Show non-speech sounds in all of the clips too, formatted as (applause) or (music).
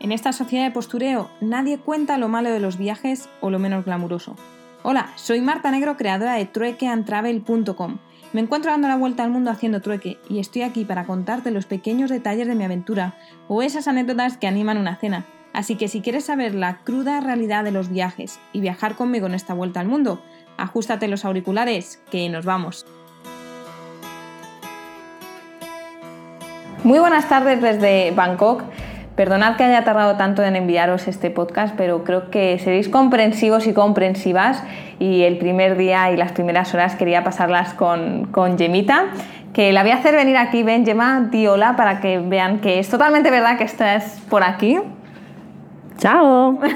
En esta sociedad de postureo nadie cuenta lo malo de los viajes o lo menos glamuroso. Hola, soy Marta Negro, creadora de truequeandtravel.com. Me encuentro dando la vuelta al mundo haciendo trueque y estoy aquí para contarte los pequeños detalles de mi aventura o esas anécdotas que animan una cena. Así que si quieres saber la cruda realidad de los viajes y viajar conmigo en esta vuelta al mundo, ajustate los auriculares, que nos vamos. Muy buenas tardes desde Bangkok. Perdonad que haya tardado tanto en enviaros este podcast, pero creo que seréis comprensivos y comprensivas y el primer día y las primeras horas quería pasarlas con, con Gemita, que la voy a hacer venir aquí. Ven, Gemma, di hola para que vean que es totalmente verdad que estás por aquí. ¡Chao! (laughs)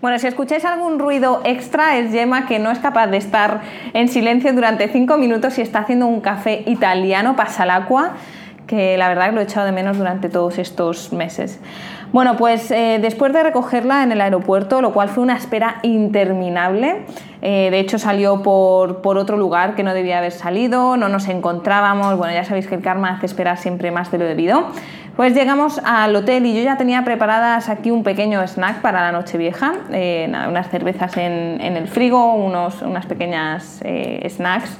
Bueno, si escucháis algún ruido extra es Gemma que no es capaz de estar en silencio durante cinco minutos y está haciendo un café italiano pasalacqua que la verdad lo he echado de menos durante todos estos meses. Bueno, pues eh, después de recogerla en el aeropuerto, lo cual fue una espera interminable, eh, de hecho salió por, por, otro lugar que no debía haber salido, no nos encontrábamos, bueno, ya sabéis que el karma hace esperar siempre más de lo debido. Pues llegamos al hotel y yo ya tenía preparadas aquí un pequeño snack para la noche vieja, eh, unas cervezas en, en, el frigo, unos, unas pequeñas snacks.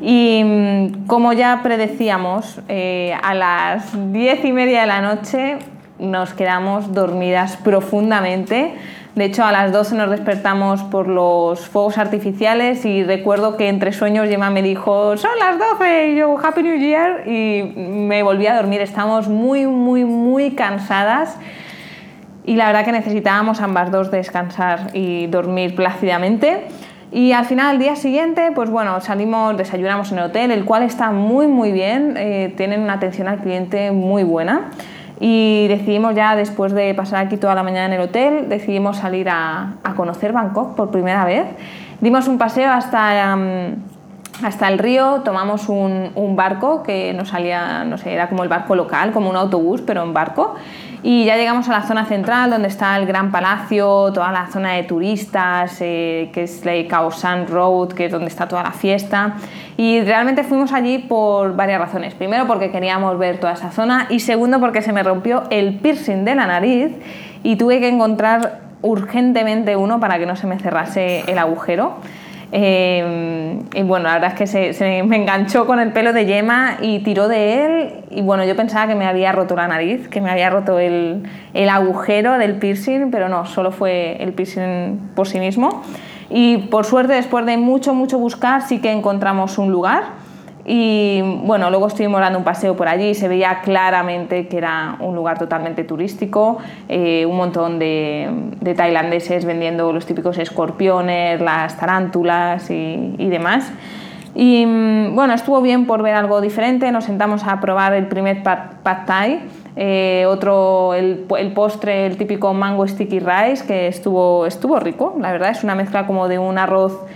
Y mm, como ya predecíamos, eh, a las diez y media de la noche nos quedamos dormidas profundamente. De hecho, a las 12 nos despertamos por los fuegos artificiales y recuerdo que entre sueños Gemma me dijo, son las 12 y yo, Happy New Year, y me volví a dormir. Estábamos muy, muy, muy cansadas y la verdad que necesitábamos ambas dos descansar y dormir plácidamente. Y al final, al día siguiente, pues bueno, salimos, desayunamos en el hotel, el cual está muy, muy bien, eh, tienen una atención al cliente muy buena. Y decidimos ya, después de pasar aquí toda la mañana en el hotel, decidimos salir a, conocer Bangkok por primera vez. Dimos un paseo hasta... Um, hasta el río tomamos un, un, barco que nos salía, no sé, era como el barco local, como un autobús, pero en barco. Y ya llegamos a la zona central, donde está el Gran Palacio, toda la zona de turistas, eh, que es la Khao San Road, que es donde está toda la fiesta. Y realmente fuimos allí por varias razones. Primero, porque queríamos ver toda esa zona. Y segundo, porque se me rompió el piercing de la nariz y tuve que encontrar urgentemente uno para que no se me cerrase el agujero. Eh, y bueno, la verdad es que se, me enganchó con el pelo de yema y tiró de él. Y bueno, yo pensaba que me había roto la nariz, que me había roto el, el agujero del piercing, pero no, solo fue el piercing por sí mismo. Y por suerte, después de mucho, mucho buscar, sí que encontramos un lugar y bueno, luego estuvimos dando un paseo por allí y se veía claramente que era un lugar totalmente turístico, eh, un montón de, de, tailandeses vendiendo los típicos escorpiones, las tarántulas y, demás. Y mm, bueno, estuvo bien por ver algo diferente, nos sentamos a probar el primer pad thai, eh, otro, el, el, postre, el típico mango sticky rice, que estuvo, estuvo rico, la verdad, es una mezcla como de un arroz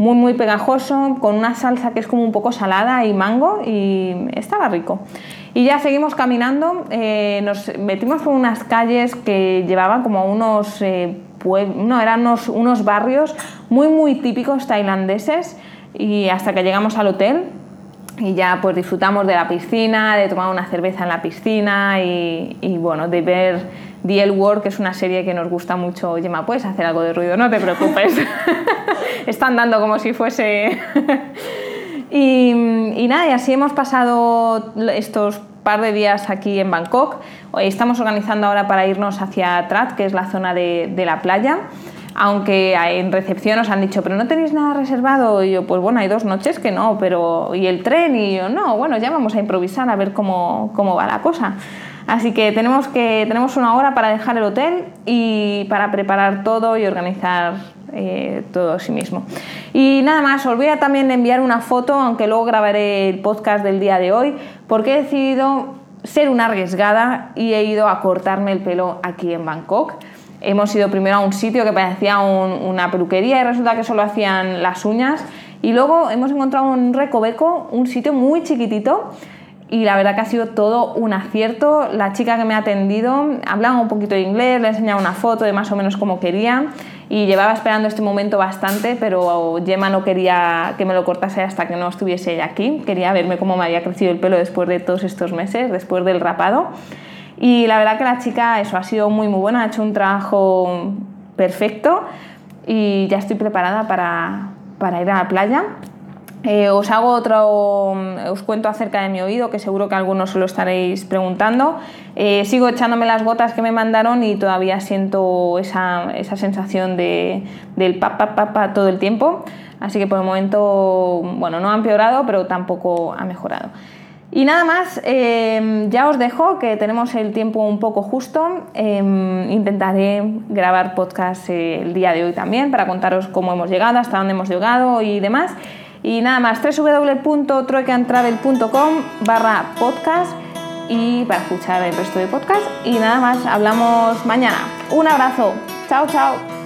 muy muy pegajoso, con una salsa que es como un poco salada y mango y estaba rico. Y ya seguimos caminando, eh, nos metimos por unas calles que llevaban como unos, eh, no, eran unos, unos barrios muy muy típicos tailandeses y hasta que llegamos al hotel y ya pues disfrutamos de la piscina, de tomar una cerveza en la piscina y, y bueno, de ver The L World, que es una serie que nos gusta mucho. Gemma, puedes hacer algo de ruido, no te preocupes. (laughs) Están dando como si fuese... (laughs) y, y nada, y así hemos pasado estos par de días aquí en Bangkok. Estamos organizando ahora para irnos hacia Trat, que es la zona de, de la playa aunque en recepción nos han dicho, pero no tenéis nada reservado. Y yo, pues bueno, hay dos noches que no, pero ¿y el tren? Y yo, no, bueno, ya vamos a improvisar a ver cómo, cómo va la cosa. Así que tenemos, que tenemos una hora para dejar el hotel y para preparar todo y organizar eh, todo sí mismo. Y nada más, os voy a también enviar una foto, aunque luego grabaré el podcast del día de hoy, porque he decidido ser una arriesgada y he ido a cortarme el pelo aquí en Bangkok. Hemos ido primero a un sitio que parecía una peluquería y resulta que solo hacían las uñas. Y luego hemos encontrado un recoveco, un sitio muy chiquitito y la verdad que ha sido todo un acierto. La chica que me ha atendido hablaba un poquito de inglés, le he enseñado una foto de más o menos como quería y llevaba esperando este momento bastante, pero Gemma no quería que me lo cortase hasta que no estuviese ella aquí. Quería verme cómo me había crecido el pelo después de todos estos meses, después del rapado. Y la verdad que la chica, eso, ha sido muy, muy buena, ha hecho un trabajo perfecto y ya estoy preparada para, para ir a la playa. Eh, os hago otro, os cuento acerca de mi oído, que seguro que algunos se lo estaréis preguntando. Eh, sigo echándome las gotas que me mandaron y todavía siento esa, esa sensación de, del pa, pa, pa, pa todo el tiempo. Así que por el momento, bueno, no ha empeorado, pero tampoco ha mejorado. Y nada más, eh, ya os dejo que tenemos el tiempo un poco justo. intentaré grabar podcast el día de hoy también para contaros cómo hemos llegado, hasta dónde hemos llegado y demás. Y nada más, www.troicantravel.com barra podcast y para escuchar el resto de podcast. Y nada más, hablamos mañana. Un abrazo. Chao, chao.